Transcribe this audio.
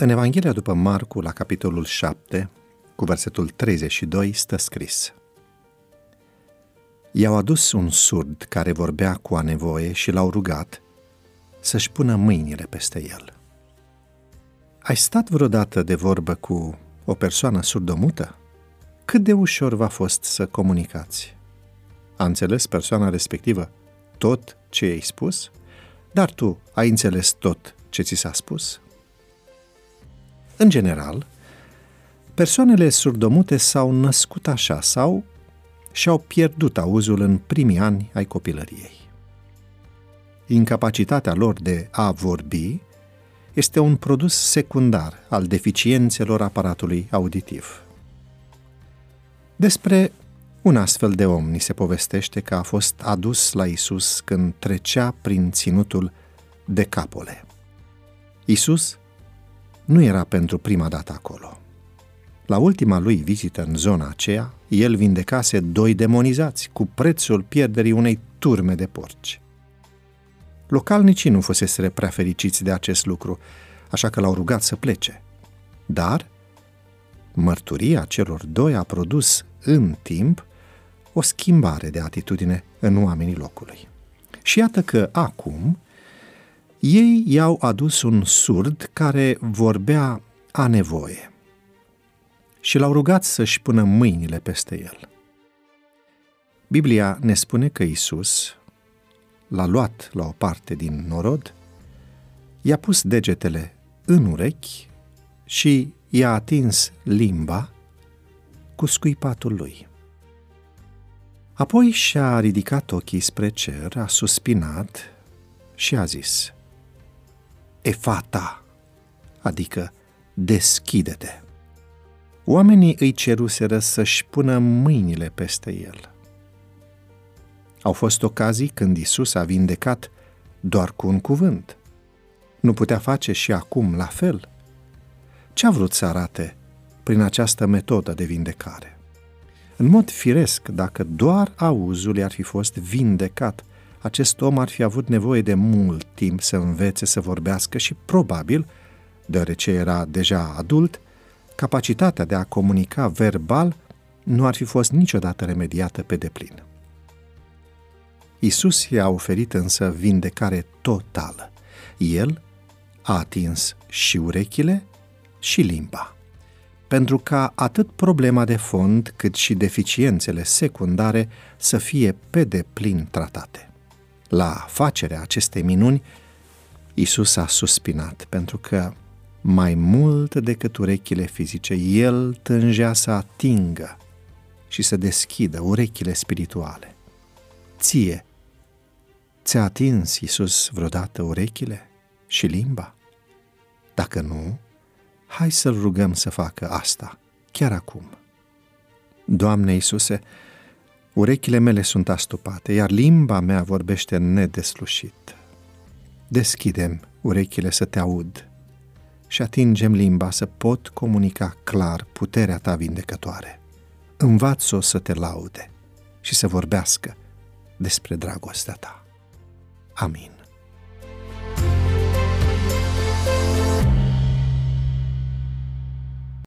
În Evanghelia după Marcu, la capitolul 7, cu versetul 32, stă scris I-au adus un surd care vorbea cu a nevoie și l-au rugat să-și pună mâinile peste el. Ai stat vreodată de vorbă cu o persoană surdomută? Cât de ușor v-a fost să comunicați? A înțeles persoana respectivă tot ce ai spus? Dar tu ai înțeles tot ce ți s-a spus? În general, persoanele surdomute s-au născut așa sau și-au pierdut auzul în primii ani ai copilăriei. Incapacitatea lor de a vorbi este un produs secundar al deficiențelor aparatului auditiv. Despre un astfel de om ni se povestește că a fost adus la Isus când trecea prin ținutul de capole. Isus nu era pentru prima dată acolo. La ultima lui vizită în zona aceea, el vindecase doi demonizați cu prețul pierderii unei turme de porci. Localnicii nu fusese prea fericiți de acest lucru, așa că l-au rugat să plece. Dar mărturia celor doi a produs în timp o schimbare de atitudine în oamenii locului. Și iată că acum ei i-au adus un surd care vorbea a nevoie și l-au rugat să-și pună mâinile peste el. Biblia ne spune că Isus l-a luat la o parte din norod, i-a pus degetele în urechi și i-a atins limba cu scuipatul lui. Apoi și-a ridicat ochii spre cer, a suspinat și a zis, Efata, adică deschide-te. Oamenii îi ceruseră să-și pună mâinile peste el. Au fost ocazii când Isus a vindecat doar cu un cuvânt. Nu putea face și acum la fel. Ce a vrut să arate prin această metodă de vindecare? În mod firesc, dacă doar auzul i-ar fi fost vindecat, acest om ar fi avut nevoie de mult timp să învețe să vorbească și probabil, deoarece era deja adult, capacitatea de a comunica verbal nu ar fi fost niciodată remediată pe deplin. Isus i-a oferit însă vindecare totală. El a atins și urechile și limba. Pentru ca atât problema de fond cât și deficiențele secundare să fie pe deplin tratate. La facerea acestei minuni, Isus a suspinat pentru că mai mult decât urechile fizice, el tângea să atingă și să deschidă urechile spirituale. Ție, ți-a atins Iisus vreodată urechile și limba? Dacă nu, hai să-L rugăm să facă asta, chiar acum. Doamne Iisuse, urechile mele sunt astupate, iar limba mea vorbește nedeslușit. Deschidem urechile să te aud și atingem limba să pot comunica clar puterea ta vindecătoare. Învață-o să te laude și să vorbească despre dragostea ta. Amin.